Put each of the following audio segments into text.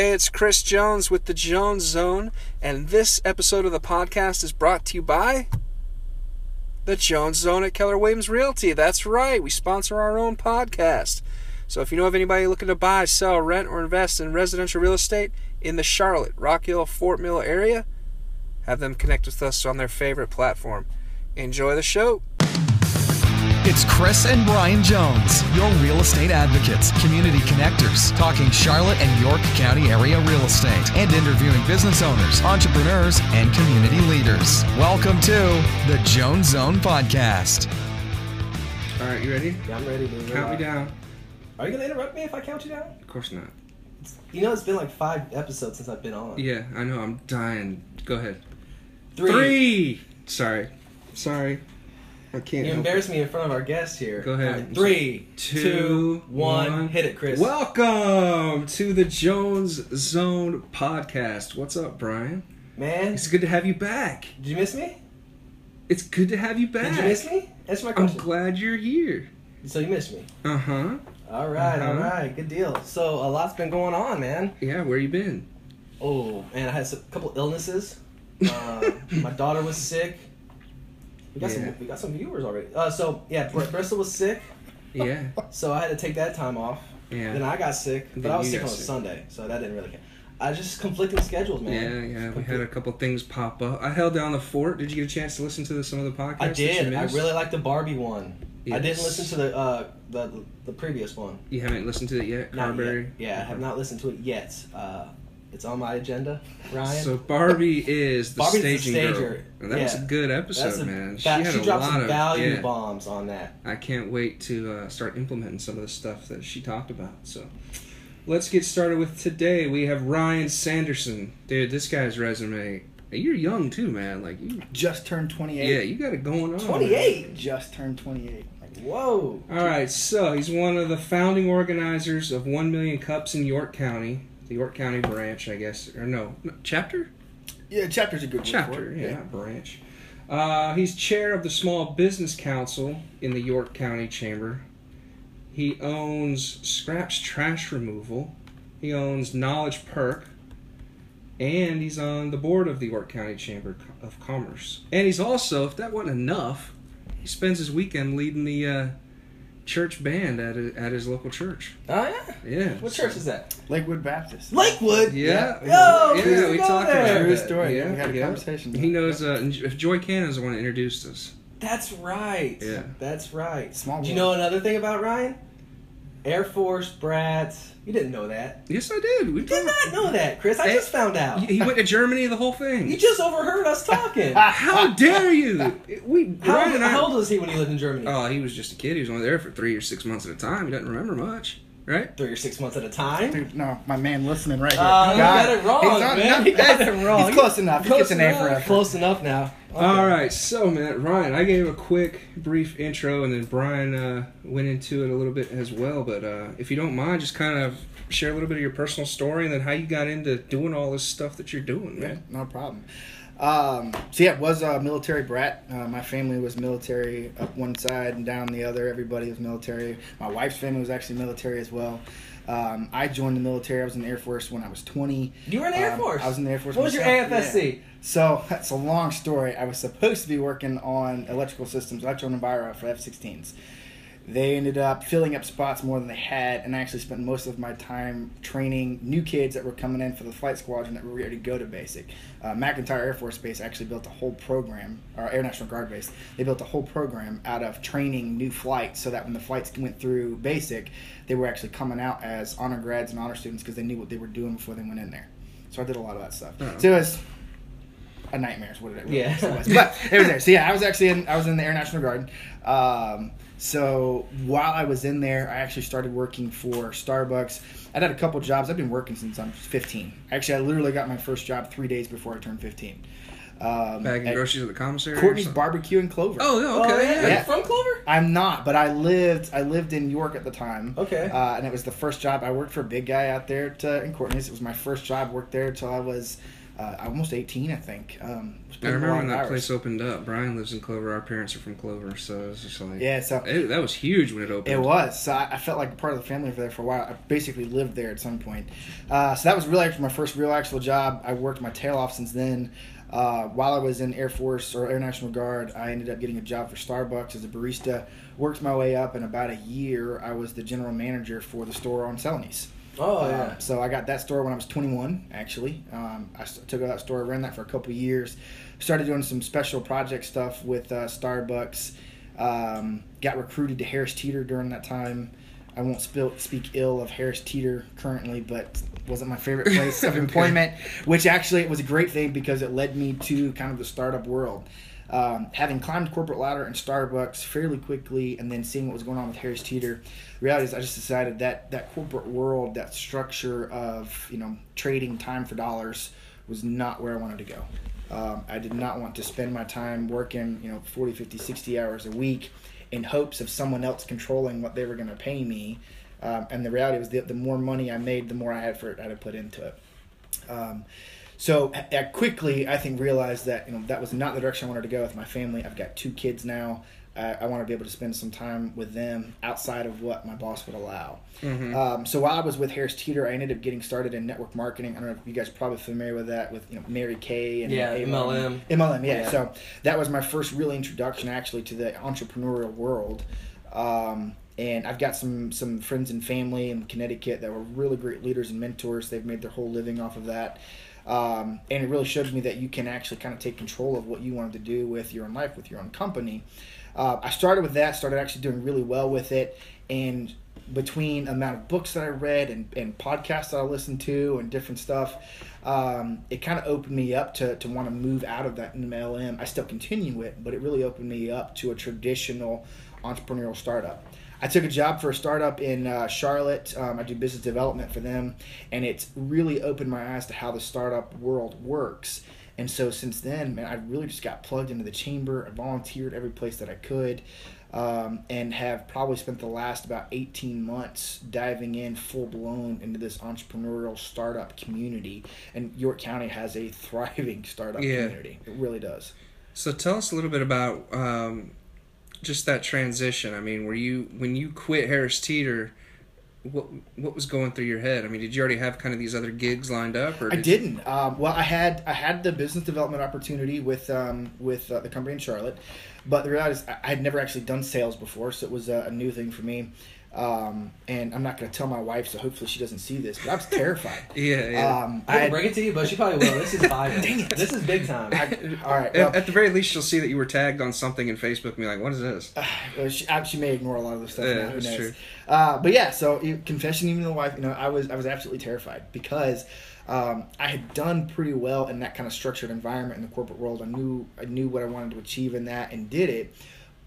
Hey, it's Chris Jones with the Jones Zone, and this episode of the podcast is brought to you by the Jones Zone at Keller Williams Realty. That's right, we sponsor our own podcast. So if you know of anybody looking to buy, sell, rent, or invest in residential real estate in the Charlotte, Rock Hill, Fort Mill area, have them connect with us on their favorite platform. Enjoy the show. It's Chris and Brian Jones, your real estate advocates, community connectors, talking Charlotte and York County area real estate, and interviewing business owners, entrepreneurs, and community leaders. Welcome to the Jones Zone Podcast. All right, you ready? Yeah, I'm ready, dude. Count me down. Are you gonna interrupt me if I count you down? Of course not. You know, it's been like five episodes since I've been on. Yeah, I know. I'm dying. Go ahead. Three. Three. Sorry. Sorry. I can't. You help embarrassed me in front of our guests here. Go ahead. All right, three, Two, two, one. one. Hit it, Chris. Welcome to the Jones Zone podcast. What's up, Brian? Man, It's good to have you back. did you miss me? It's good to have you back. Did you miss me? Answer my I'm glad you're here. So you missed me. Uh huh. All right, all Uh-huh. right, good deal. So a lot's been going on, man. Yeah, where you been? Oh, man, I had a couple illnesses. Uh, my daughter was sick. We got Yeah. some. We got some viewers already. Uh, so yeah, Br- Bristol was sick, Yeah. so I had to take that time off. Yeah. Then I got sick, but Then I was sick on a sick. Sunday, so that didn't really count. I just conflicting schedules, man. yeah. Yeah. We had a couple things pop up. I held down the fort. Did you get a chance to listen to the, some of the podcasts? I did. I really liked the Barbie one. I didn't listen to the uh the the previous one. You haven't listened to it yet, Carberry? yet. Yeah, I have not listened to it yet. Uh, it's on my agenda, Ryan. So Barbie is the Barbie's the stager. girl. And that was a good episode, a, man. that- she had a dropped lot some of value yeah. bombs on that. I can't wait to uh, start implementing some of the stuff that she talked about. So let's get started with today. We have Ryan Sanderson. Dude, this guy's resume. You're young too, man. Like you, Just turned 28. yeah, you got it going on. 28. man. Just turned 28. Whoa. All right, so he's one of the founding organizers of One Million Cups in York County, the York County branch, I guess, or no, no chapter. Yeah, chapter's a good word for chapter, it. yeah, not branch. Uh, he's chair of the Small Business Council in the York County Chamber. He owns Scraps Trash Removal. He owns Knowledge Perk. And he's on the board of the York County Chamber of Commerce. And he's also, if that wasn't enough, he spends his weekend leading the uh, church band at, at his local church. Oh yeah. Yeah. What church is that? Lakewood Baptist. Lakewood. Yeah. Yo, yeah, we talked there. about True story. Yeah, we had a yeah. conversation. He knows. Uh, if Joy is the one that introduced us. That's right. Yeah. That's right. Small Do you know another thing about Ryan? Air Force brats. You didn't know that. Yes, I did. We You did not know that, Chris. I just found out. He went to Germany. The whole thing. You just overheard us talking. How dare you? We How, Ryan I- how old was he when he lived in Germany? Oh, he was just a kid. He was only there for three or six months at a time. He doesn't remember much, right? Three or six months at a time. Dude, no, my man listening right here. Uh, you got it wrong, He's on- man. no, You got it wrong. He's close enough. He Close gets an A enough. for effort. Close enough now. Okay. All right. So, man, Ryan, I gave a quick, brief intro, and then Brian uh, went into it a little bit as well. But uh, if you don't mind, just kind of share a little bit of your personal story and then how you got into doing all this stuff that you're doing, Yeah, man. no problem. Um, so yeah, was a military brat. Uh, my family was military up one side and down the other. Everybody was military. My wife's family was actually military as well. Um, I joined the military. I was in the Air Force when I was 20. You were in the Air Um, Force. I was in the Air Force. What was your. AFSC? Yeah. So that's a long story. I was supposed to be working on electrical systems, electro enviro for F-16s. They ended up filling up spots more than they had, and I actually spent most of my time training new kids that were coming in for the flight squadron that were ready to go to basic. Uh, McEntire Air Force Base actually built a whole program, or Air National Guard Base. They built a whole program out of training new flights, so that when the flights went through basic, they were actually coming out as honor grads and honor students because they knew what they were doing before they went in there. So I did a lot of that stuff. Oh. So it was a nightmare is what it really Yeah. was. But it was there. So yeah, I was actually in I was in the Air National Guard. Um, so while I was in there, I actually started working for Starbucks. I'd had a couple jobs. I've been working since I'm 15. Actually, I literally got my first job three days before I turned 15. Um, Bagging at groceries at the commissary. Courtney's something? Barbecue in Clover. Oh, yeah, okay. Oh, yeah. Yeah. You from Clover? I'm not, but I lived I lived in York at the time. Okay. Uh, and it was the first job I worked for a big guy out there to, in Courtney's. It was my first job. Worked there until I was uh, almost 18, I think. Um, I remember when that hours. place opened up. Brian lives in Clover. Our parents are from Clover, so it's just like Yeah, so it, that was huge when it opened. It was. So I, I felt like part of the family over there for a while. I basically lived there at some point. Uh, so that was really actually my first real actual job. I worked my tail off since then. Uh, while I was in Air Force or Air National Guard, I ended up getting a job for Starbucks as a barista. Worked my way up, in about a year, I was the general manager for the store on Celanese. Oh Um, yeah. so I got that store when I was 21. Actually, um, I took that store, ran that for a couple of years. Started doing some special project stuff with uh, Starbucks. Um, got recruited to Harris Teeter during that time. I won't spill, speak ill of Harris Teeter currently, but wasn't my favorite place of employment. Which actually it was a great thing because it led me to kind of the startup world. Um, having climbed corporate ladder in Starbucks fairly quickly, and then seeing what was going on with Harris Teeter, the reality is I just decided that that corporate world, that structure of you know trading time for dollars, was not where I wanted to go. Um, I did not want to spend my time working you know 40, 50, 60 hours a week in hopes of someone else controlling what they were going to pay me. Um, and the reality was the, the more money I made, the more I had for it, I had to put into it. Um, so I quickly, I think, realized that you know that was not the direction I wanted to go with my family. I've got two kids now. I, I want to be able to spend some time with them outside of what my boss would allow. Um, so while I was with Harris Teeter, I ended up getting started in network marketing. I don't know if you guys are probably familiar with that with you know Mary Kay and Yeah, MLM. MLM, yeah. Yeah. So that was my first real introduction actually to the entrepreneurial world. Um, and I've got some some friends and family in Connecticut that were really great leaders and mentors. They've made their whole living off of that. Um, and it really showed me that you can actually kind of take control of what you wanted to do with your own life, with your own company. Uh, I started with that, started actually doing really well with it, and between amount of books that I read and, and podcasts that I listened to and different stuff, um, it kind of opened me up to, to want to move out of that MLM. I still continue it, but it really opened me up to a traditional entrepreneurial startup. I took a job for a startup in uh, Charlotte. Um, I do business development for them, and it's really opened my eyes to how the startup world works. And so since then, man, I really just got plugged into the chamber. I volunteered every place that I could, um, and have probably spent the last about 18 months diving in full blown into this entrepreneurial startup community. And York County has a thriving startup Yeah. community. It really does. So tell us a little bit about um, just that transition. I mean, were you when you quit Harris Teeter? What what was going through your head? I mean, did you already have kind of these other gigs lined up, or I did didn't. Um, well, I had I had the business development opportunity with um, with uh, the company in Charlotte, but the reality is I I had never actually done sales before, so it was a, a new thing for me. Um, and I'm not going to tell my wife, so hopefully she doesn't see this. But I was terrified. Yeah, yeah. Um, I I can bring it to you, but she probably will. This is vital. Dang it. This is big time. all right. at, Well, at the very least, she'll see that you were tagged on something in Facebook and be like, "What is this?" uh, she, she may ignore a lot of this stuff. Yeah, now, who that's knows? true. Uh, but yeah, so you- confession, even to the wife, you know, I was I was absolutely terrified because um, I had done pretty well in that kind of structured environment in the corporate world. I knew I knew what I wanted to achieve in that and did it,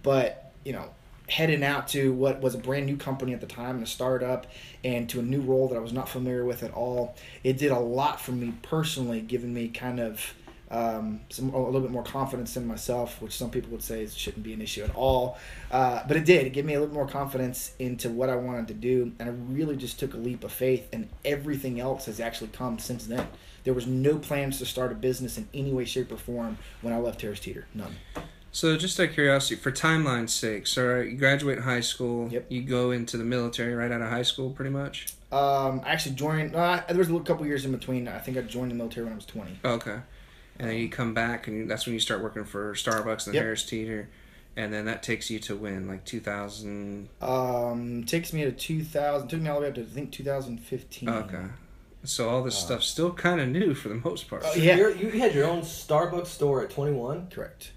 but you know, heading out to what was a brand new company at the time and a startup and to a new role that I was not familiar with at all, it did a lot for me personally, giving me kind of um, some a little bit more confidence in myself, which some people would say shouldn't be an issue at all. Uh, but it did. It gave me a little more confidence into what I wanted to do, and I really just took a leap of faith. And everything else has actually come since then. There was no plans to start a business in any way, shape, or form when I left Harris Teeter. None. So, just out of curiosity, for timeline's sake, so you graduate high school, Yep. you go into the military right out of high school, pretty much. Um, I actually joined. Uh, there was a little couple years in between. I think I joined the military when I was twenty. Okay, and then you come back, and that's when you start working for Starbucks and Yep. Harris Teeter, and then that takes you to when, like two thousand. Um, takes me to two thousand. Took me all the way up to I think two thousand fifteen. Okay, so all this stuff's still kind of new for the most part. Oh, yeah. You're, you had your own Starbucks store at 21. Correct.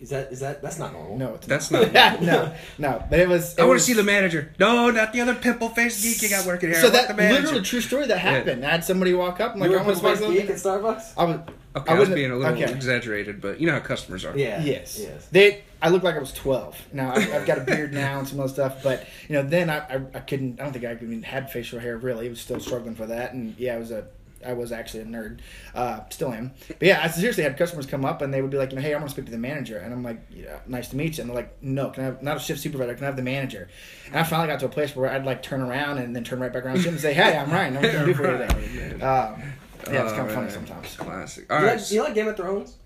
Is that is that that's not normal? No, it's That's not. not- no, no. But it was. I want to see the manager. No, not the other pimple faced geek you got working here. I So want that the manager. literally true story that happened. I had somebody walk up and like You I were want to a smoke geek at something. Starbucks? I was. Okay, I I was being a little okay. exaggerated, but you know how customers are. Yeah. Yes. Yes. They. I look like I was twelve. Now I've, I've got a beard now and some other stuff, but you know then I, I, I couldn't. I don't think I even had facial hair really. I was still struggling for that, and yeah, I was a. I was actually a nerd, uh, still am. But yeah, I seriously had customers come up and they would be like, you know, hey, I want to speak to the manager, and I'm like, yeah, nice to meet you. And they're like, no, can I have not a shift supervisor? Can I have the manager? And I finally got to a place where I'd like turn around and then turn right back around to him and say, hey, I'm Ryan. What can I do for you today? Um, Yeah, it's Oh, kind of funny man. sometimes. Classic. All You right. like, you like Game of Thrones?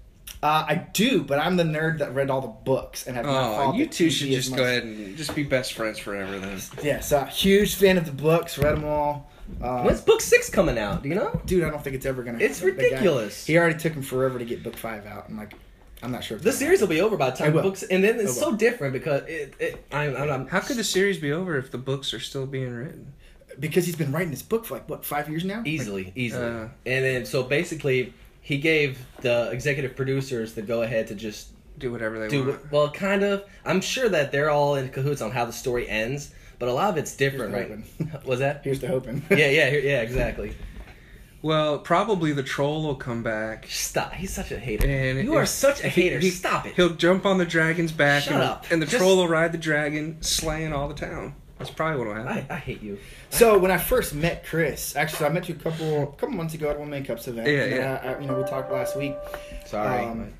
Uh, I do, but I'm the nerd that read all the books and have not Oh, followed you two should just much. go ahead and just be best friends forever then. Yeah, so huge fan of the books, read them all. Um, When's book six coming out? Do you know? dude, I don't think it's ever gonna. It's happen. The guy- ridiculous. he already took him forever to get book five out. I'm like, I'm not sure. if The it's series will be over by the time will. books, and then it's so different because it. it I'm, I'm, I'm How could the series be over if the books are still being written? because he's been writing this book for like what five years now. easily, easily, Uh. and then so basically he gave the executive producers the go ahead to just Do whatever they do want. it. Well, kind of. I'm sure that they're all in cahoots on how the story ends, but a lot of it's different, right? the Was that? Here's the hoping. Yeah, yeah, here- yeah, exactly. Well, probably the troll will come back. Stop. He's such a hater. And you are such a hater. he- Stop it. He'll jump on the dragon's back Shut and, up. and the Just- troll will ride the dragon, slaying all the town. That's probably what will happen. I, I hate you. So when I first met Chris, actually I met you a couple a couple months ago at one Man Cups event. Yeah, and yeah. I, I, you know, we talked last week. Sorry. Um,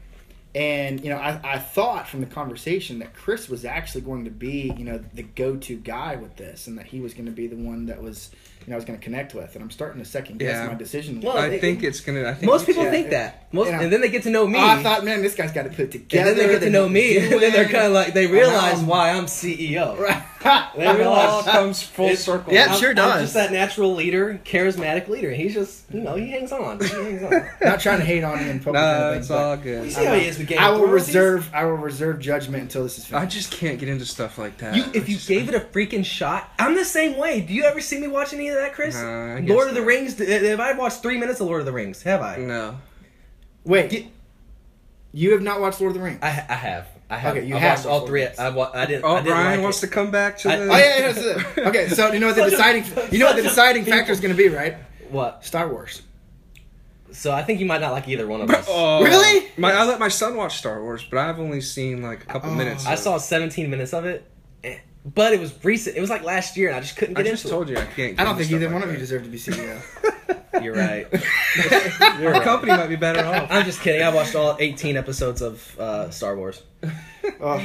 and you know, I, I thought from the conversation that Chris was actually going to be, you know, the go-to guy with this, and that he was going to be the one that was, you know, I was going to connect with. And I'm starting to second guess Yeah. my decision. Well, I it- think it's gonna. I think Most people yeah, think that. Most, you know. and then they get to know me. Oh, I thought, man, this guy's got to put it together. and then they get to know me, and then they're kind of like they realize why I'm CEO. Right. It all comes full It's- circle. Yeah, I'm, sure I'm does. just that natural leader, charismatic leader. He's just, you know, he hangs on. He hangs on. Not trying to hate on him No, anything, it's all You good. see how he is with Game I will reserve. I will reserve judgment until this is finished. I just can't get into stuff like that. You, if you just- gave it a freaking shot, I'm the same way. Do you ever see me watch any of that, Chris? Nah, Lord of the. Rings. Have I watched three minutes of Lord of the Rings? Have I? no, Wait, Get- you have not watched Lord of the Rings? I, I have. I have. Okay, you I've have watched all three. Lord of the I, wa- I didn't. Oh, I didn't Brian like wants it. to come back to I- the. Oh yeah, yeah, that's. Okay, so you know what the Such a- deciding you know what the deciding people. factor is going to be, right? What? Star Wars. So I think you might not like either one of us. Oh, Really? My, I let my son watch Star Wars, but I've only seen like a couple Oh. minutes. I of- saw 17 minutes of it, but it was recent. It was like last year, and I just couldn't get into it. I just into told you I can't. Get I don't think either stuff one like of you deserve to be CEO. it. You're right. Our right. company might be better off. I'm just kidding. I watched all 18 episodes of uh, Star Wars. oh, wow.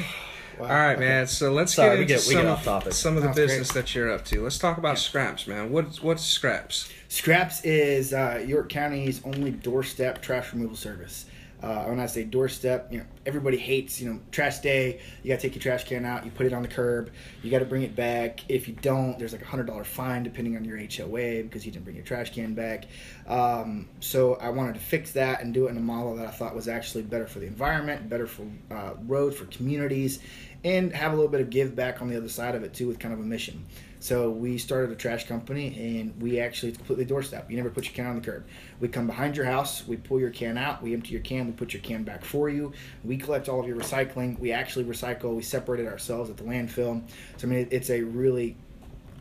All right, man. So let's Sorry, get we into get- we some, get of, off topic. some of the That's great. business that you're up to. Let's talk about scraps, man. What's what's scraps? Scraps is uh, York County's only doorstep trash removal service. Uh, when I say doorstep, you know everybody hates you know trash day. You got to take your trash can out, you put it on the curb, you got to bring it back. If you don't, there's like a hundred dollar fine depending on your HOA because you didn't bring your trash can back. Um, so I wanted to fix that and do it in a model that I thought was actually better for the environment, better for uh, road for communities, and have a little bit of give back on the other side of it too with kind of a mission. So we started a trash company, and we actually it's completely doorstep. You never put your can on the curb. We come behind your house, we pull your can out, we empty your can, we put your can back for you. We collect all of your recycling. We actually recycle. We separate it ourselves at the landfill. So I mean, it's a really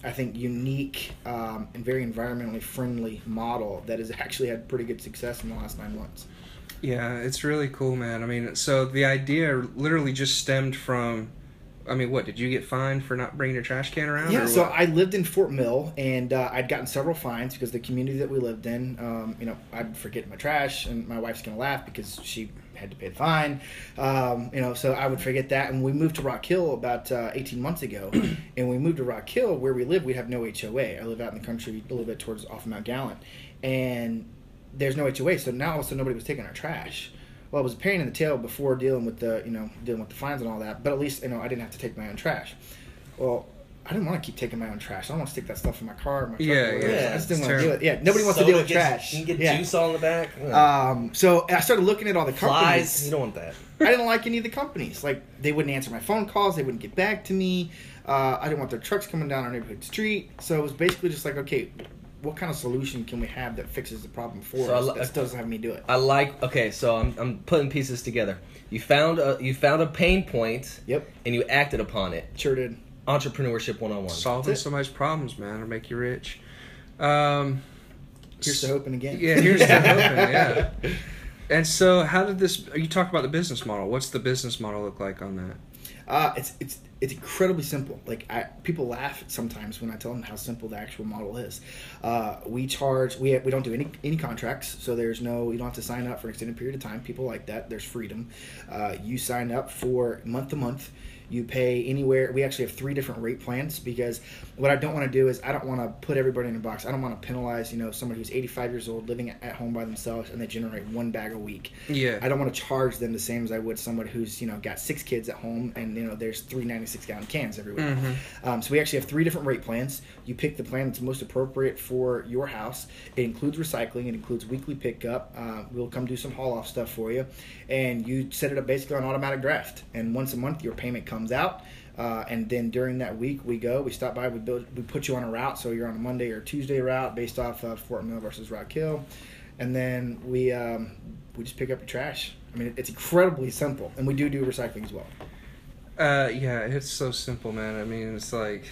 I think unique um, and very environmentally friendly model that has actually had pretty good success in the last nine months. Yeah, it's really cool, man. I mean, so the idea literally just stemmed from. I mean, what did you get fined for not bringing your trash can around? Yeah, so? I lived in Fort Mill, and uh, I'd gotten several fines because the community that we lived in, um, you know, I'd forget my trash, and my wife's gonna laugh because she had to pay the fine, um, you know. So I would forget that, and we moved to Rock Hill about uh, 18 months ago, and we moved to Rock Hill where we live. We have no HOA. I live out in the country a little bit towards off of Mount Gallant, and there's no HOA. So now all of a sudden nobody was taking our trash. Well, it was a pain in the tail before dealing with the you know dealing with the fines and all that. But at least you know I didn't have to take my own trash. Well, I didn't want to keep taking my own trash. I don't want to stick that stuff in my car. My truck Yeah, or yeah, I just didn't want to do it. terrible. Yeah, nobody wants to deal with gets- trash. You can get yeah. juice all in the back. Um, so I started looking at all the Flies. companies. You don't want that. I didn't like any of the companies. Like they wouldn't answer my phone calls. They wouldn't get back to me. Uh, I didn't want their trucks coming down our neighborhood street. So it was basically just like, okay, what kind of solution can we have that fixes the problem for So us? li- that still doesn't have me do it. I like. Okay, so I'm, I'm putting pieces together. You found a you found a pain point, Yep, and you acted upon it. sure did. Entrepreneurship 101. solving That's it. somebody's problems, man, or make you rich. Um, Here's the hoping again. Yeah, here's the hoping. Yeah. And so, how did this? You talk about the business model. What's the business model look like on that? Uh, it's it's it's incredibly simple. Like I, people laugh sometimes when I tell them how simple the actual model is. Uh, we charge. We we don't do any any contracts, so there's no. You don't have to sign up for an extended period of time. People like that. There's freedom. Uh, you sign up for month to month. You pay anywhere. We actually have three different rate plans because what I don't want to do is I don't want to put everybody in a box. I don't want to penalize, you know, somebody who's 85 years old living at home by themselves and they generate one bag a week. Yeah. I don't want to charge them the same as I would someone who's, you know, got six kids at home and, you know, there's three 96 gallon cans every week. Mm-hmm. Um, so we actually have three different rate plans. You pick the plan that's most appropriate for your house. It includes recycling. It includes weekly pickup. Uh, we'll come do some haul off stuff for you, and you set it up basically on automatic draft. And once a month, your payment comes out. Uh, and then during that week, we go, we stop by, we build, we put you on a route. So you're on a Monday or Tuesday route based off of Fort Mill versus Rock Hill, and then we um, we just pick up your trash. I mean, it's incredibly simple, and we do do recycling as well. Uh, yeah, it's so simple, man. I mean, it's like,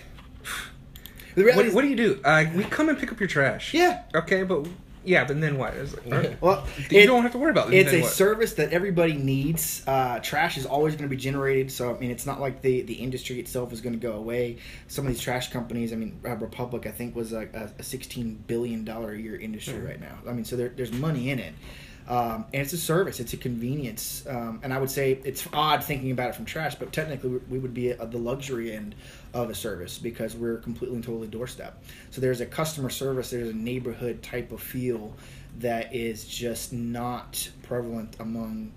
what, what do you do? Uh, we come and pick up your trash. Yeah. Okay, but yeah, but then what? It's like. Well, you it- don't have to worry about it. It's a what? service that everybody needs. Uh, trash is always going to be generated, so I mean, it's not like the, the industry itself is going to go away. Some of these trash companies, I mean, uh, Republic, I think, was a, a, a sixteen billion dollar a year industry Hmm. right now. I mean, so there, there's money in it, um, and it's a service, it's a convenience, um, and I would say it's odd thinking about it from trash, but technically we- we would be at the luxury end of a service because we're completely and totally doorstep. So there's a customer service, there's a neighborhood type of feel that is just not prevalent among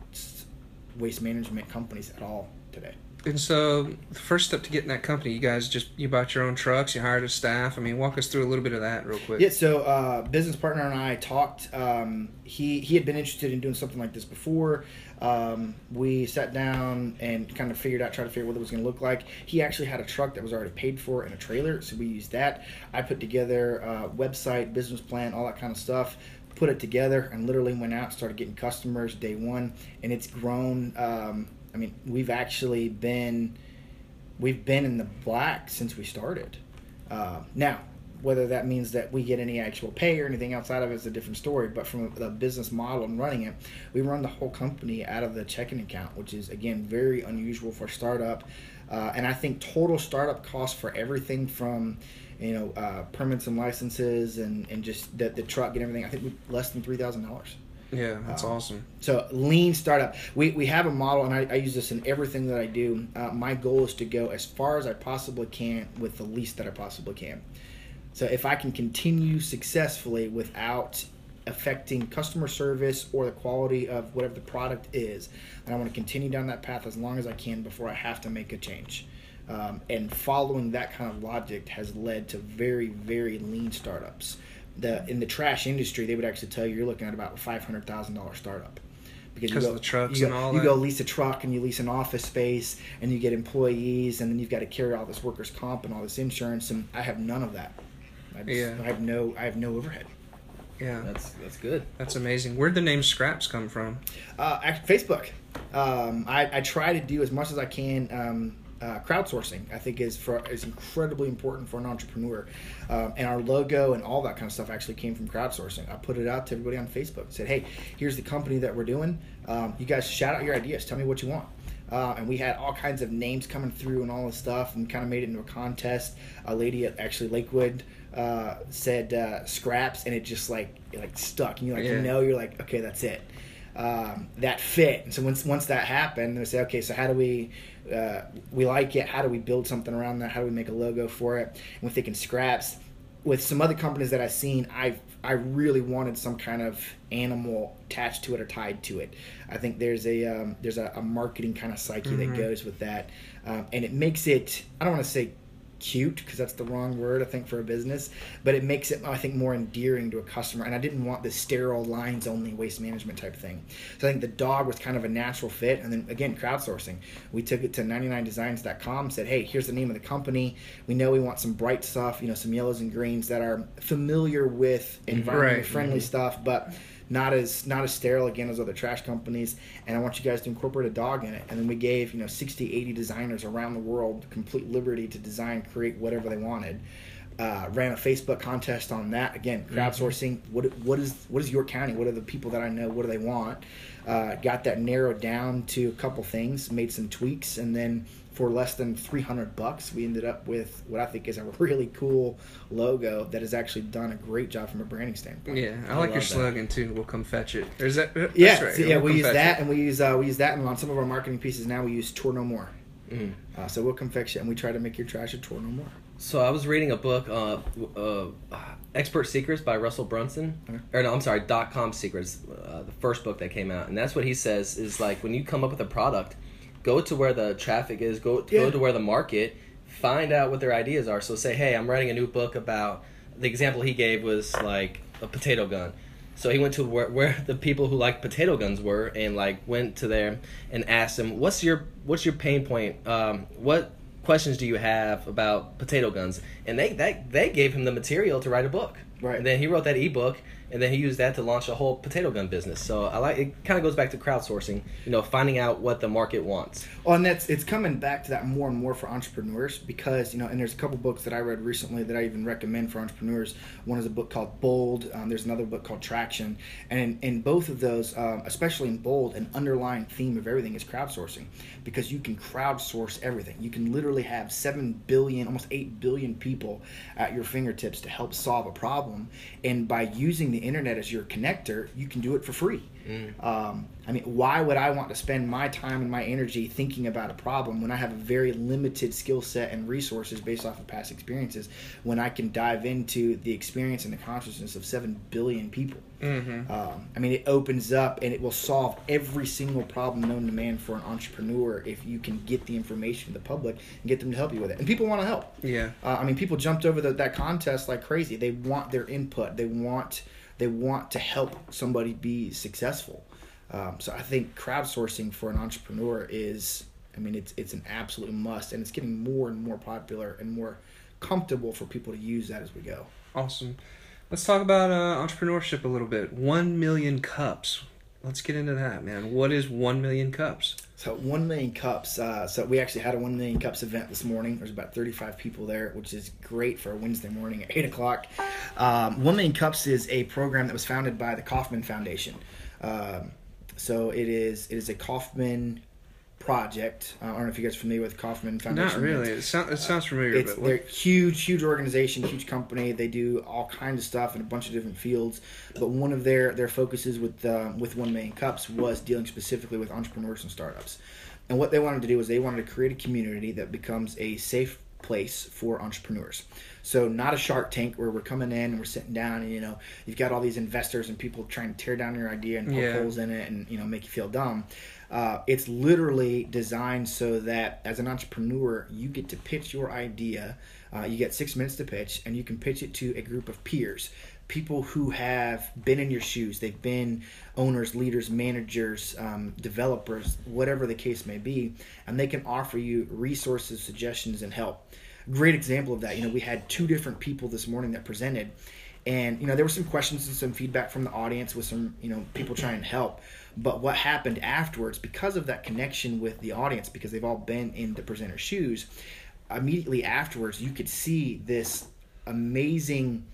waste management companies at all today. And so, the first step to getting that company, you guys just you bought your own trucks, you hired a staff. I mean, walk us through a little bit of that real quick. Yeah, so uh, business partner and I talked. Um, he he had been interested in doing something like this before. Um, we sat down and kind of figured out, tried to figure out what it was going to look like. He actually had a truck that was already paid for and a trailer, so we used that. I put together a website, business plan, all that kind of stuff. Put it together and literally went out, started getting customers day one, and it's grown. Um, I mean, we've actually been we've been in the black since we started. Uh, now, whether that means that we get any actual pay or anything outside of it is a different story. But from the business model and running it, we run the whole company out of the checking account, which is again very unusual for a startup. Uh, and I think total startup costs for everything from you know uh, permits and licenses and, and just the, the truck and everything. I think we, less than three thousand dollars. Yeah, that's Um, awesome. So lean startup. We, we have a model, and I, I use this in everything that I do. Uh, my goal is to go as far as I possibly can with the least that I possibly can. So if I can continue successfully without affecting customer service or the quality of whatever the product is, then I want to continue down that path as long as I can before I have to make a change. Um, and following that kind of logic has led to very, very lean startups. The in the trash industry, they would actually tell you you're looking at about a five hundred thousand dollar startup because you 'Cause go, of the trucks you go, and all you that. go lease a truck and you lease an office space and you get employees and then you've got to carry all this workers comp and all this insurance and I have none of that. I, just, Yeah. I have no I have no overhead. Yeah, That's that's good. that's amazing. Where'd the name Scraps come from? Uh, Facebook. Um, I, I try to do as much as I can. Um, uh, crowdsourcing, I think, is for is incredibly important for an entrepreneur, um, and our logo and all that kind of stuff actually came from crowdsourcing. I put it out to everybody on Facebook. And said, "Hey, here's the company that we're doing. Um, you guys shout out your ideas. Tell me what you want." Uh, and we had all kinds of names coming through and all this stuff, and kind of made it into a contest. A lady at actually Lakewood uh, said uh, scraps, and it just like it, like stuck. And you like Yeah. you know you're like okay that's it. Um, that fit. And so once once that happened, they say okay, so how do we uh, we like it? How do we build something around that? How do we make a logo for it? And we're thinking scraps. With some other companies that I've seen, I I really wanted some kind of animal attached to it or tied to it. I think there's a um, there's a, a marketing kind of psyche that goes with that, um, and it makes it. I don't want to say cute because that's the wrong word I think for a business, but it makes it I think more endearing to a customer. And I didn't want this sterile lines only waste management type thing. So I think the dog was kind of a natural fit. And then again, crowdsourcing. We took it to 99designs.com, said, hey, here's the name of the company. We know we want some bright stuff, you know, some yellows and greens that are familiar with environmentally Right. friendly mm-hmm. stuff, but not as not as sterile again as other trash companies and i want you guys to incorporate a dog in it and then we gave you know 60 80 designers around the world complete liberty to design create whatever they wanted Uh, ran a Facebook contest on that. Again, crowdsourcing. What what is what is your county? What are the people that I know? What do they want? Uh, got that narrowed down to a couple things. Made some tweaks, and then for less than 300 bucks, we ended up with what I think is a really cool logo that has actually done a great job from a branding standpoint. Yeah, I, I like your love that. slogan too. We'll come fetch it. Or is that? that's Yeah, right. so yeah, We'll we use that, it. and we use uh, we use that, and on some of our marketing pieces now we use chore no more. Mhm. Uh, so we'll come fix it, and we try to make your trash a chore no more. So I was reading a book, uh, uh, Expert Secrets by Russell Brunson, Okay. or no, I'm sorry, Dot Com Secrets, uh, the first book that came out, and that's what he says is like when you come up with a product, go to where the traffic is, go Yeah. go to where the market, find out what their ideas are. So say, hey, I'm writing a new book about. The example he gave was like a potato gun. So he went to where, where the people who like potato guns were, and like went to there and asked them, "What's your what's your pain point? Um, what questions do you have about potato guns?" And they that they gave him the material to write a book. Right. And then he wrote that ebook, and then he used that to launch a whole potato gun business. So I like it. Kind of goes back to crowdsourcing. You know, finding out what the market wants. Well, and that's it's coming back to that more and more for entrepreneurs because you know, and there's a couple books that I read recently that I even recommend for entrepreneurs. One is a book called Bold. Um, there's another book called Traction, and in, in both of those, um, especially in Bold, an underlying theme of everything is crowdsourcing because you can crowdsource everything. You can literally have seven billion, almost eight billion people at your fingertips to help solve a problem, and by using the internet as your connector, you can do it for free. Um, I mean, why would I want to spend my time and my energy thinking about a problem when I have a very limited skill set and resources based off of past experiences when I can dive into the experience and the consciousness of 7 billion people? Mm-hmm. Um, I mean, it opens up and it will solve every single problem known to man for an entrepreneur if you can get the information to the public and get them to help you with it. And people want to help. Yeah. Uh, I mean, people jumped over the, that contest like crazy. They want their input. They want they want to help somebody be successful. Um, so I think crowdsourcing for an entrepreneur is, I mean, it's it's an absolute must, and it's getting more and more popular and more comfortable for people to use that as we go. Awesome. Let's talk about uh, entrepreneurship a little bit. One million cups. Let's get into that, man. What is one million cups? So one million cups. Uh, so we actually had a one million cups event this morning. There's about 35 people there, which is great for a Wednesday morning at eight o'clock. Um, one million cups is a program that was founded by the Kauffman Foundation. Um, so it is it is a Kauffman project. Uh, I don't know if you guys are familiar with Kauffman Foundation. Not really. It, sound, it sounds familiar, It's but they're what, huge, huge organization, huge company. They do all kinds of stuff in a bunch of different fields. But one of their their focuses with um, with One Million Cups was dealing specifically with entrepreneurs and startups. And what they wanted to do was they wanted to create a community that becomes a safe place for entrepreneurs. So not a Shark Tank where we're coming in and we're sitting down and you know you've got all these investors and people trying to tear down your idea and poke Yeah. holes in it and you know make you feel dumb. Uh, it's literally designed so that as an entrepreneur you get to pitch your idea. Uh, you get six minutes to pitch and you can pitch it to a group of peers. People who have been in your shoes, they've been owners, leaders, managers, um, developers, whatever the case may be, and they can offer you resources, suggestions, and help great example of that. You know, we had two different people this morning that presented, and you know there were some questions and some feedback from the audience with some you know people trying to help. But what happened afterwards, because of that connection with the audience, because they've all been in the presenter's shoes, immediately afterwards you could see this amazing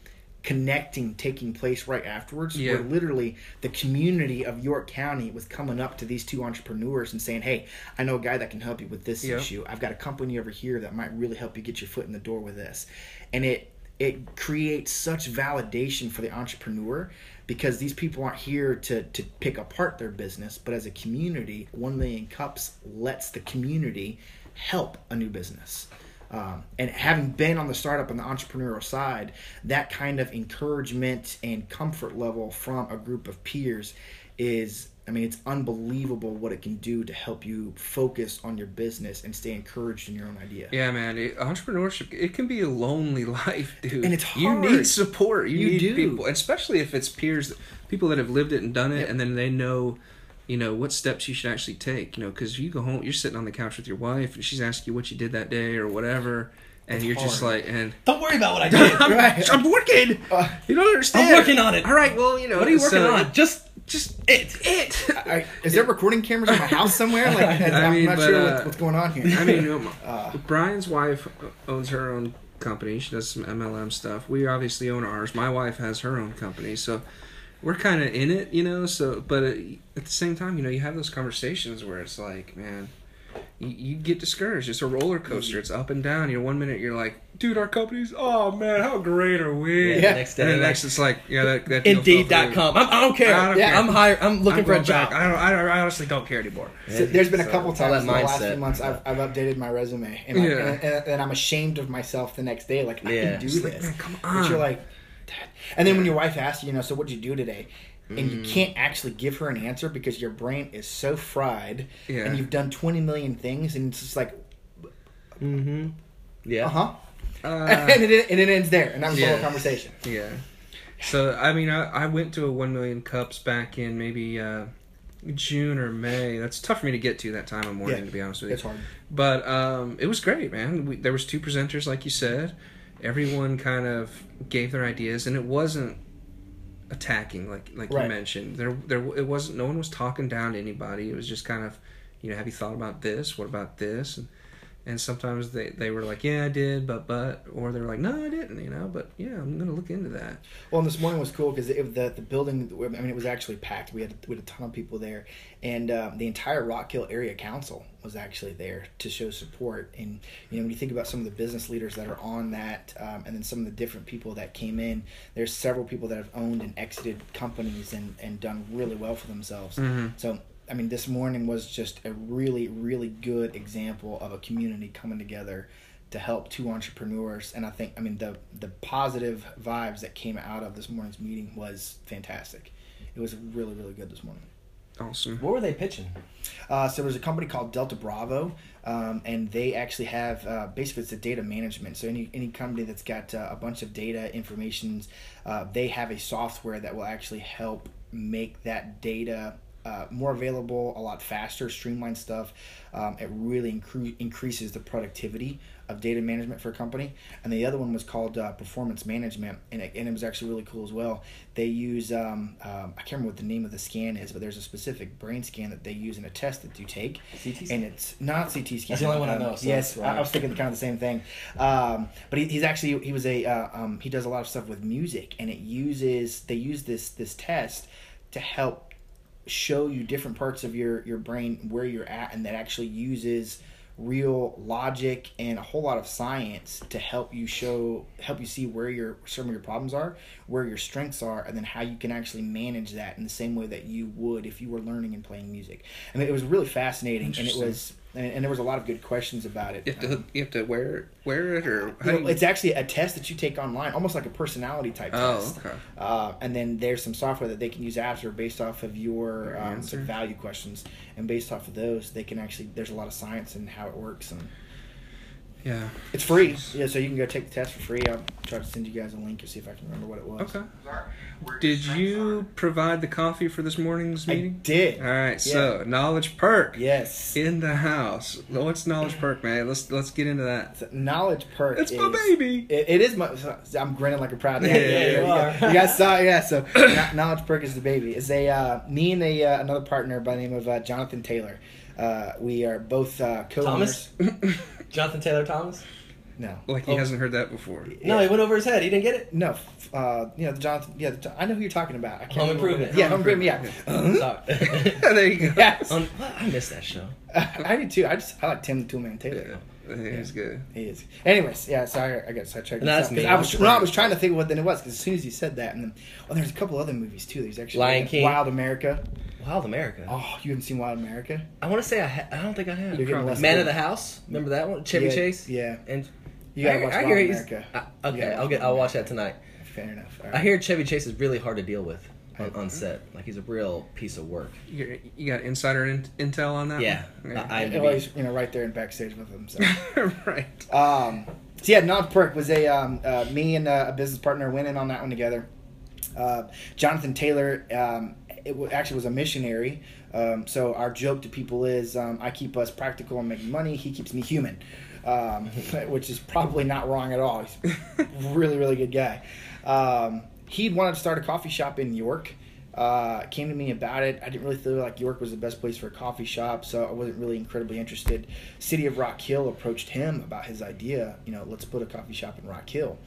connecting taking place right afterwards Yeah. where literally the community of York County was coming up to these two entrepreneurs and saying, "Hey, I know a guy that can help you with this Yeah. issue. I've got a company over here that might really help you get your foot in the door with this." And it it creates such validation for the entrepreneur because these people aren't here to to pick apart their business, but as a community, 1 million cups lets the community help a new business. Um, and having been on the startup and the entrepreneurial side, that kind of encouragement and comfort level from a group of peers is, I mean, it's unbelievable what it can do to help you focus on your business and stay encouraged in your own idea. yeah, man. It, entrepreneurship it can be a lonely life, dude. And it's hard. You need support. You, You need do. people, especially if it's peers, people that have lived it and done it, Yep. and then they know, you know, what steps you should actually take. You know, because you go home, you're sitting on the couch with your wife, and she's asking you what you did that day or whatever, and It's you're just like, and Don't worry about what I did. I'm, Right. I'm working. Uh, you don't understand. I'm working on it. All right. Well, you know, what are you working so- on? Just Just it. it. I, is there recording cameras in my house somewhere? Like, I I'm mean, not but, sure uh, what's, what's going on here. I mean, um, Uh, Brian's wife owns her own company. She does some MLM stuff. We obviously own ours. My wife has her own company, so we're kind of in it, you know. So, but uh, at the same time, you know, you have those conversations where it's like, man, you, you get discouraged. It's a roller coaster. Mm-hmm. It's up and down. You know, one minute you're like, dude, our company's, oh man, how great are we? Yeah, Yeah. Next day, And then next, it's like, yeah, that, that deal. Indeed.com. I'm, I don't care. I don't yeah, care. I'm hire, I'm looking I'm for a going job. I don't. I, don't- I honestly don't care anymore. So there's been a couple it's times in that the last few months I've, I've updated my resume, and, I, Yeah. and, and, and I'm ashamed of myself the next day. Like I Yeah. can do It's like, this. man, come But you're like, Dad. and then when your wife asks you, you know, so what'd you do today? And Mm. you can't actually give her an answer because your brain is so fried, Yeah. and you've done 20 million things, and it's just like, Mm-hmm. Yeah. uh huh, Uh, and, it, and it ends there, and that was the whole conversation. Yeah. So I mean, I, I went to a one million cups back in maybe uh, June or May. That's tough for me to get to that time of morning, Yeah. to be honest with you. It's hard. But um, it was great, man. We, there was two presenters, like you said. Everyone kind of gave their ideas, and it wasn't attacking, like like Right. you mentioned. There there it wasn't. No one was talking down to anybody. It was just kind of, you know, have you thought about this? What about this? And and sometimes they, they were like, yeah, I did, but but, or they were like, no, I didn't, you know. But yeah, I'm gonna look into that. Well, and this morning was cool because the the building. I mean, it was actually packed. We had we had a ton of people there, and um, the entire Rock Hill Area Council was actually there to show support. And you know, when you think about some of the business leaders that are on that, um, and then some of the different people that came in, there's several people that have owned and exited companies and and done really well for themselves. Mhm. So. I mean, this morning was just a really, really good example of a community coming together to help two entrepreneurs and i think i mean the the positive vibes that came out of this morning's meeting was fantastic it was really really good this morning Awesome. What were they pitching? uh, so there's a company called delta bravo um, and they actually have uh, basically it's a data management so any any company that's got uh, a bunch of data informations uh, they have a software that will actually help make that data uh, more available, a lot faster, streamline stuff. Um, it really incre- increases the productivity of data management for a company. And the other one was called uh, performance management, and it, and it was actually really cool as well. They use um, um, I can't remember what the name of the scan is, but there's a specific brain scan that they use in a test that you take, CT and it's not CT scan. That's the only one I know, so yes. I, I was thinking kind of the same thing. Um, but he, he's actually he was a uh, um, he does a lot of stuff with music, and it uses they use this this test to help show you different parts of your your brain where you're at, and that actually uses real logic and a whole lot of science to help you show help you see where your some of your problems are where your strengths are and then how you can actually manage that in the same way that you would if you were learning and playing music. I mean it was really fascinating and it was and, and there was a lot of good questions about it You have to you have to wear wear it or how you it's actually a test that you take online, almost like a personality type Oh, test. okay. Uh, and then there's some software that they can use after based off of your Your um, value questions, and based off of those, they can actually. There's a lot of science in how it works, and yeah. it's free. Yeah, so you can go take the test for free. I'll try to send you guys a link to see if I can remember what it was. Okay. Did you provide the coffee for this morning's meeting? I did. All right. So knowledge perk Yes. in the house. What's knowledge perk, man? Let's let's get into that. So knowledge perk. It's is, my baby. It, it is my. I'm grinning like a proud dad. Yeah, yeah, you, you you guys saw, it, yeah. So, knowledge perk is the baby. Is a uh, me and a uh, another partner by the name of uh, Jonathan Taylor. Uh, we are both uh, co-owners. Thomas? Jonathan Taylor Thomas? No, Like he Oh. hasn't heard that before. No, he went over his head. He didn't get it. no. Uh, you know the Jonathan. Yeah, the, I know who you're talking about. I can't Home remember- Improvement. Yeah, home improvement. Yeah. Sorry. there you go. yes. Um, I missed that show. I do too. I just I like Tim the Toolman Taylor. Yeah, he's good. He is. Anyways, yeah. Sorry, I got I checked. No, that's me. I was no, I was trying to think what then it was because as soon as you said that, and then well, there's a couple other movies too. There's actually Lion King. Wild America. Wild America. Oh, you haven't seen Wild America? I want to say I, ha- I don't think I have. You're getting less Man good. of the House. Remember that one? Chevy Yeah, Chase. Yeah. And You gotta I, watch I Wild hear America. I- You okay, gotta I'll get. Wild I'll watch America. that tonight. Fair enough. All I hear Chevy Chase is really hard to deal with on, on set. Like he's a real piece of work. You, you got insider in, intel on that? Yeah. one? I, And always, you know, right there in backstage with him. So, right. um, so yeah, non perk was a um, uh, me and uh, a business partner went in on that one together. Uh, Jonathan Taylor, um, it w- actually was a missionary. Um, so our joke to people is, um, I keep us practical and making money. He keeps me human, um, which is probably not wrong at all. He's a really, really good guy. Um, he wanted to start a coffee shop in York. uh, came to me about it. I didn't really feel like York was the best place for a coffee shop, so I wasn't really incredibly interested. City of Rock Hill approached him about his idea. You know, let's put a coffee shop in Rock Hill.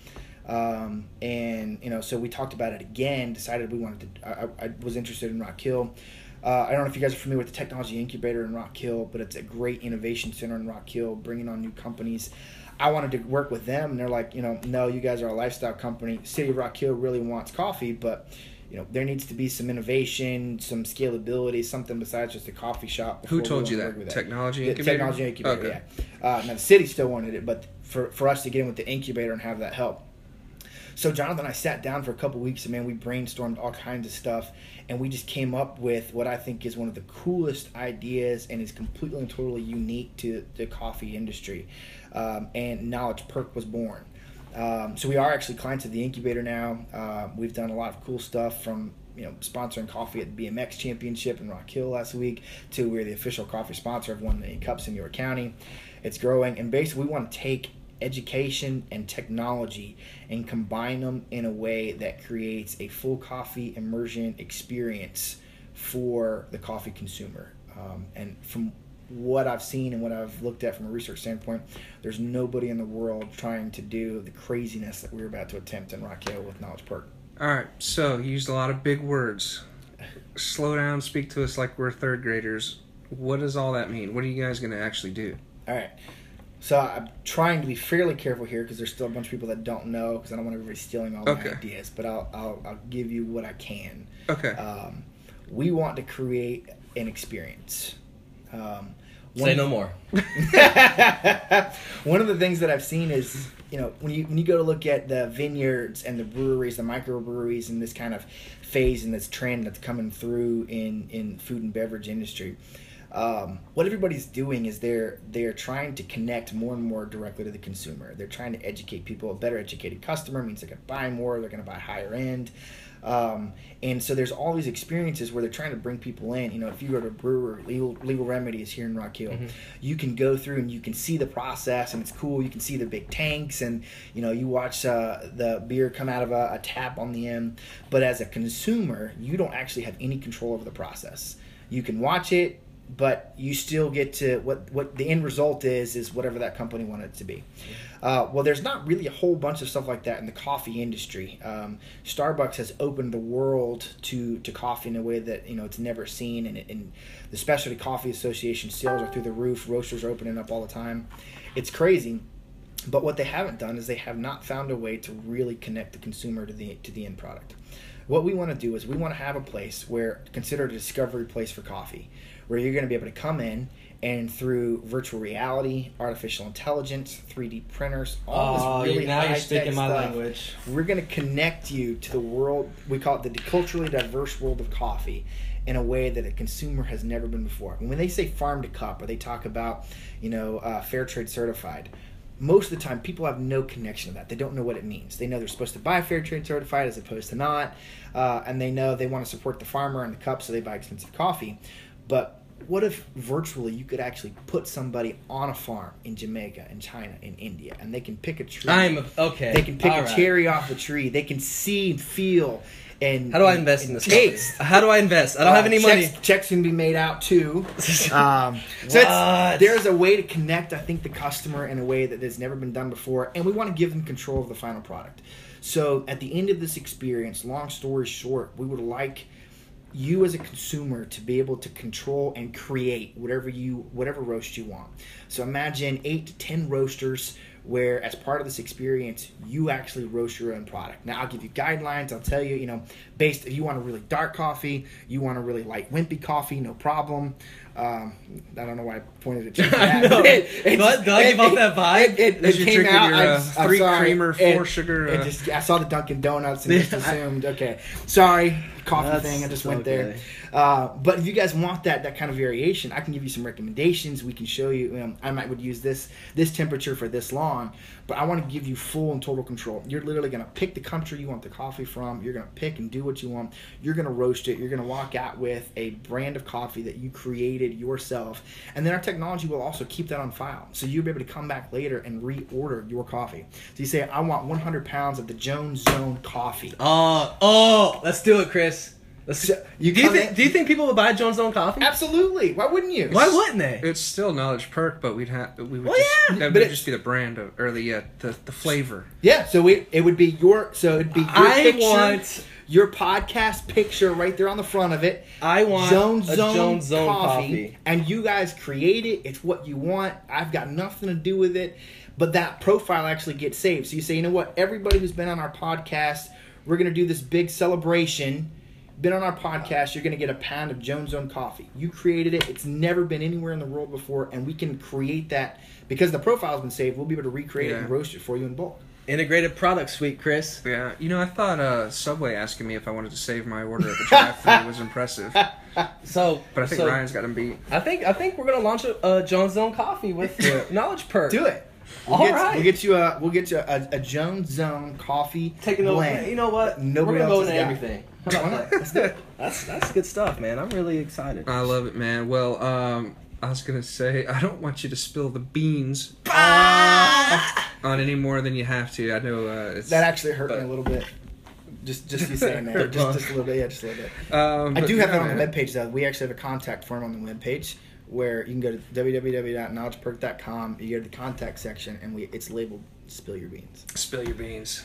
Um, and you know, so we talked about it again. Decided we wanted to. I, I was interested in Rock Hill. Uh, I don't know if you guys are familiar with the technology incubator in Rock Hill, but it's a great innovation center in Rock Hill, bringing on new companies. I wanted to work with them, and they're like, you know, no, you guys are a lifestyle company. City of Rock Hill really wants coffee, but you know, there needs to be some innovation, some scalability, something besides just a coffee shop. Who told you to that? Technology The incubator? Technology incubator, Okay. yeah. Uh, now the city still wanted it, but for for us to get in with the incubator and have that help. So Jonathan I sat down for a couple weeks and man, we brainstormed all kinds of stuff and we just came up with what I think is one of the coolest ideas and is completely and totally unique to the coffee industry. Um, and Knowledge Perk was born. Um, so we are actually clients of the incubator now. Uh, we've done a lot of cool stuff from you know sponsoring coffee at the BMX Championship in Rock Hill last week to we're the official coffee sponsor of one million cups in York County. It's growing, and basically we want to take education and technology and combine them in a way that creates a full coffee immersion experience for the coffee consumer. Um, and from what I've seen and what I've looked at from a research standpoint, there's nobody in the world trying to do the craziness that we're about to attempt in Rock Hill with Knowledge Perk. All right, so you used a lot of big words. Slow down, speak to us like we're third graders. What does all that mean? What are you guys going to actually do? All right. So I'm trying to be fairly careful here because there's still a bunch of people that don't know because I don't want everybody stealing all Okay. my ideas. But I'll, I'll I'll give you what I can. Okay. Um, we want to create an experience. Um, Say no more. One of the things that I've seen is, you know, when you when you go to look at the vineyards and the breweries, the microbreweries, and this kind of phase and this trend that's coming through in in food and beverage industry, um, what everybody's doing is they're they're trying to connect more and more directly to the consumer. They're trying to educate people. A better educated customer means they're going to buy more. They're going to buy higher end. Um, and so there's all these experiences where they're trying to bring people in. You know, if you go to a brewer, legal, Legal Remedy's here in Rock Hill, you can go through and you can see the process, and it's cool. You can see the big tanks, and you know, you watch uh, the beer come out of a, a tap on the end. But as a consumer, you don't actually have any control over the process. You can watch it, but you still get to what what the end result is is whatever that company wanted it to be. Uh, well, there's not really a whole bunch of stuff like that in the coffee industry. Um, Starbucks has opened the world to, to coffee in a way that you know it's never seen, and, it, and the Specialty Coffee Association sales are through the roof. Roasters are opening up all the time. It's crazy. But what they haven't done is they have not found a way to really connect the consumer to the to the end product. What we want to do is we want to have a place where consider a discovery place for coffee, where you're going to be able to come in and through virtual reality, artificial intelligence, 3D printers, all Oh, this really now you're high-tech speaking my stuff, language. We're going to connect you to the world. We call it the culturally diverse world of coffee in a way that a consumer has never been before. And when they say farm to cup, or they talk about, you know, uh, fair trade certified, most of the time people have no connection to that. They don't know what it means. They know they're supposed to buy fair trade certified as opposed to not, uh, and they know they want to support the farmer and the cup, so they buy expensive coffee. But what if virtually you could actually put somebody on a farm in Jamaica, in China, in India, and they can pick a tree? I'm okay. They can pick all a right. cherry off the tree. They can see, feel, and How do I and- invest in and this? taste. How do I invest? I don't have Uh, any checks, money. Checks can be made out too. Um, so there's a way to connect, I think, the customer in a way that has never been done before, and we want to give them control of the final product. So at the end of this experience, long story short, we would like you as a consumer to be able to control and create whatever you whatever roast you want. So imagine eight to ten roasters where as part of this experience you actually roast your own product. Now I'll give you guidelines. I'll tell you, you know, based if you want a really dark coffee, you want a really light wimpy coffee, no problem. Um, I don't know why I pointed at you. I that. know. It- it Do I- it- give off it- that vibe? It, it, it came out. your, uh, three sorry. creamer, It- four sugar, uh, just I saw the Dunkin' Donuts and just assumed. Okay, sorry, coffee That's thing. I just went there. okay. Uh, but if you guys want that that kind of variation, I can give you some recommendations. We can show you. Um, I might would use this this temperature for this long, but I want to give you full and total control. You're literally going to pick the country you want the coffee from. You're going to pick and do what you want. You're going to roast it. You're going to walk out with a brand of coffee that you created yourself, and then our technology will also keep that on file. So you'll be able to come back later and reorder your coffee. So you say, I want 100 pounds of the Jones Zone coffee. Oh, oh, let's do it, Chris. Let's- you do you think? Do you think people would buy Jones Zone coffee? Absolutely. Why wouldn't you? Why wouldn't they? It's still knowledge perk, but we'd have we would Well, just, yeah, that but would it- just be the brand of or the uh, the the flavor. Yeah, so it, it would be your so it'd be your I picture, want- your podcast picture right there on the front of it. I want Zone a Zone, Jones Zone coffee, coffee. and you guys create it. It's what you want. I've got nothing to do with it, but that profile actually gets saved. So you say, you know what? Everybody who's been on our podcast, we're gonna do this big celebration. Been on our podcast, you're gonna get a pound of Jones Zone coffee. You created it. It's never been anywhere in the world before, and we can create that because the profile's been saved. We'll be able to recreate it and roast it for you in bulk. Integrated product suite, Chris. Yeah, you know, I thought uh, Subway asking me if I wanted to save my order at the drive-thru was impressive, So, but I think so Ryan's got him beat. I think I think we're gonna launch a, a Jones Zone coffee with the Knowledge Perk. Do it. We'll All get, right. We'll get you a we'll get you a, a Jones Zone coffee Taking over. blend. You know what? Nobody we're gonna go else into everything. that's, about that? Let's do it. That's that's good stuff, man. I'm really excited. I love it, man. Well, um, I was gonna say I don't want you to spill the beans on any more than you have to. I know uh, it's That actually hurt but- me a little bit. Just just you saying there, just, just a little bit, yeah, just a little bit. Um, I do have yeah, that on the man. webpage though. We actually have a contact form on the webpage where you can go to www.knowledgeperk.com. You go to the contact section and we it's labeled "Spill Your Beans." Spill your beans.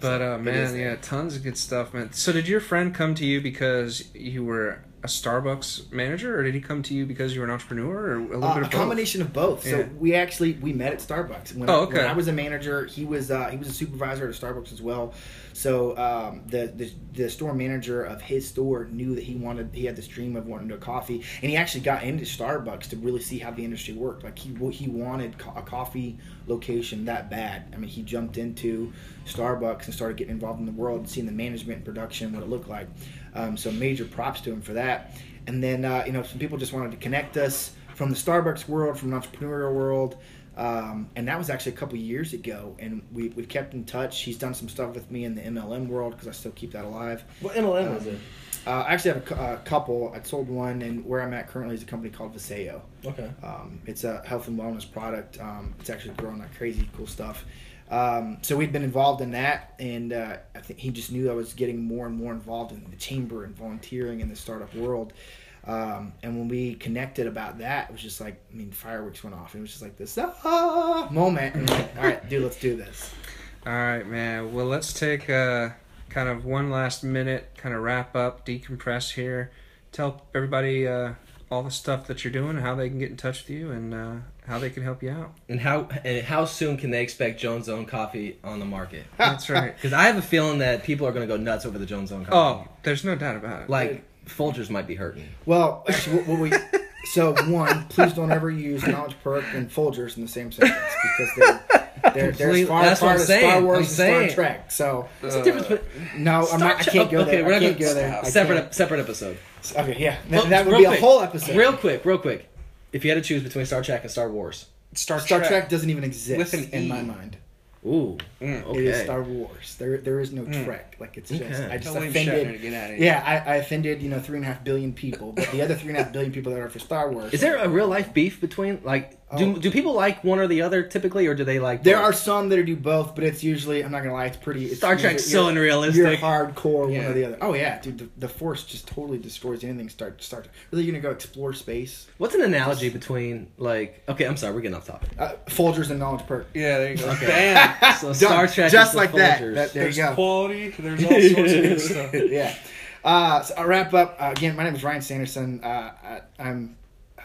But uh, man, yeah, tons of good stuff, man. So did your friend come to you because you were a Starbucks manager, or did he come to you because you were an entrepreneur, or a little Uh, bit a of both? combination of both. So we actually we met at Starbucks. When, Oh, I, okay. when I was a manager, he was uh, he was a supervisor at a Starbucks as well. So um, the, the the store manager of his store knew that he wanted he had this dream of wanting to do a coffee, and he actually got into Starbucks to really see how the industry worked. Like he he wanted co- a coffee location that bad. I mean, he jumped into Starbucks and started getting involved in the world and seeing the management and production what it looked like. Um, so major props to him for that. And then uh, you know some people just wanted to connect us from the Starbucks world, from the entrepreneurial world. Um, and that was actually a couple years ago, and we, we've kept in touch. He's done some stuff with me in the MLM world because I still keep that alive. What MLM was it? Uh, I actually have a, a couple. I sold one, and where I'm at currently is a company called Vasayo. Okay. Um, it's a health and wellness product. Um, it's actually growing like crazy, cool stuff. Um, so we'd been involved in that, and uh, I think he just knew I was getting more and more involved in the chamber and volunteering in the startup world. Um, and when we connected about that, it was just like, I mean, fireworks went off. It was just like this ah, moment. And like, all right, dude, let's do this. All right, man. Well, let's take uh, kind of one last minute, kind of wrap up, decompress here. Tell everybody uh, all the stuff that you're doing, how they can get in touch with you, and uh, how they can help you out. And how and how soon can they expect Jones Zone coffee on the market? That's right. Because I have a feeling that people are gonna go nuts over the Jones Zone coffee. Oh, there's no doubt about it. like Folgers might be hurting. Well, actually, what, what we so one, please don't ever use Knowledge Perk and Folgers in the same sentence because they're they're, they're Complete- as far what apart I'm as saying, Star Wars I'm and saying. Star Trek. So What's the difference uh, between no, I'm not. I can't go there. Okay, we're not gonna go there. Separate separate episode. Okay, yeah, Well, that, that would be a quick, whole episode. Real quick, real quick. If you had to choose between Star Trek and Star Wars, Star, Star Trek doesn't even exist With an in E. my mind. ooh, Mm. okay. It is Star Wars. There, there is no Trek. Like it's just, Okay. I just Tell William Shatner to offended. get out of. Yeah, I, I offended you know three and a half billion people, but the other three and a half billion people that are for Star Wars. Is there a real life beef between like do Oh. do people like one or the other typically, or do they like? There both? are some that do both, but it's usually I'm not gonna lie, it's pretty. It's, Star Trek's you're- so you're- unrealistic. You're hardcore one or the other. Oh yeah, dude, the, the Force just totally destroys anything. Start start. Really, you're gonna go explore space? What's an analogy between like? Okay, I'm sorry, we're getting off topic. Uh, Folgers and knowledge perk. Yeah, there you go. Okay. Bam. So Star Trek, just is like that. Folgers. That- There you There's go. quality. There's all sorts of good stuff. yeah. Uh, so I'll wrap up. Uh, again, my name is Ryan Sanderson. Uh, I, I'm,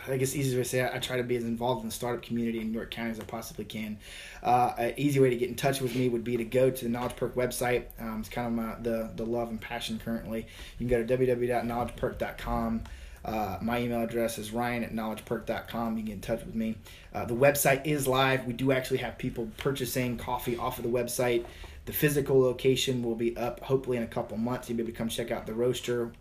I guess, easy to say, I, I try to be as involved in the startup community in York County as I possibly can. Uh, an easy way to get in touch with me would be to go to the Knowledge Perk website. Um, it's kind of my, the, the love and passion currently. You can go to www.knowledgeperk.com. Uh, my email address is ryan at knowledgeperk.com. You can get in touch with me. Uh, the website is live. We do actually have people purchasing coffee off of the website. The physical location will be up hopefully in a couple months. You'll be able to come check out the roaster.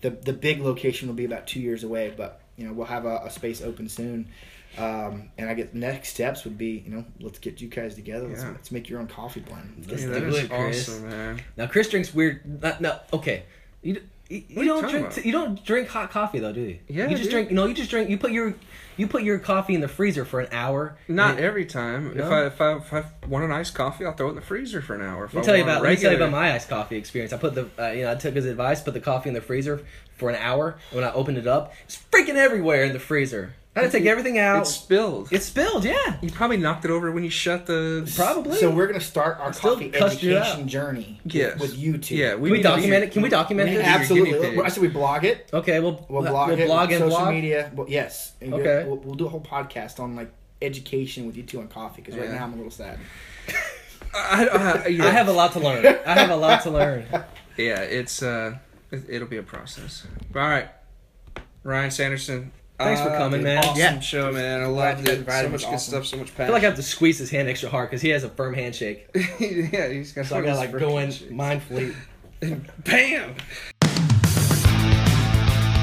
The, the big location will be about two years away, but you know we'll have a, a space open soon. Um, and I get next steps would be you know let's get you guys together. Let's, Yeah. let's make your own coffee blend. Let's Yeah, do that is it, Chris. awesome, man. Now Chris drinks weird. Not, no, okay. You, d- You, you don't drink. about? you don't drink hot coffee though, do you? Yeah, You just dude. drink. No, you just drink. You put your you put your coffee in the freezer for an hour. Not it- every time. If I if I if I want an iced coffee, I'll throw it in the freezer for an hour. If Let me I tell you about. Let me tell you about my iced coffee experience. I put the. Uh, you know, I took his advice. Put the coffee in the freezer for an hour. And when I opened it up, it's freaking everywhere in the freezer. I had to take everything out. It spilled. It spilled. Yeah. you probably knocked it over when you shut the. Probably. So we're gonna start our Still coffee cussed you education out. journey with- Yes. with YouTube. Yeah, Can we need to be document your- it? Can we document we this? need to be your absolutely. I said we blog it. Okay, we'll We'll blog it. blog and social blog. media. Well, yes. And Okay. We'll, we'll do a whole podcast on like education with you two on coffee because right Yeah. now I'm a little sad. I, I, yeah. I have a lot to learn. I have a lot to learn. Yeah, it's uh, it, it'll be a process. All right, Ryan Sanderson. Thanks for uh, coming, man. Awesome Yeah. show, man. I Glad loved it. So much good awesome. stuff. So much I passion. feel like I have to squeeze his hand extra hard because he has a firm handshake. yeah, he's got. So I gotta like go in mindfully. Bam.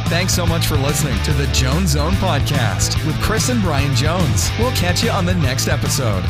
Thanks so much for listening to the Jones Zone Podcast with Chris and Brian Jones. We'll catch you on the next episode.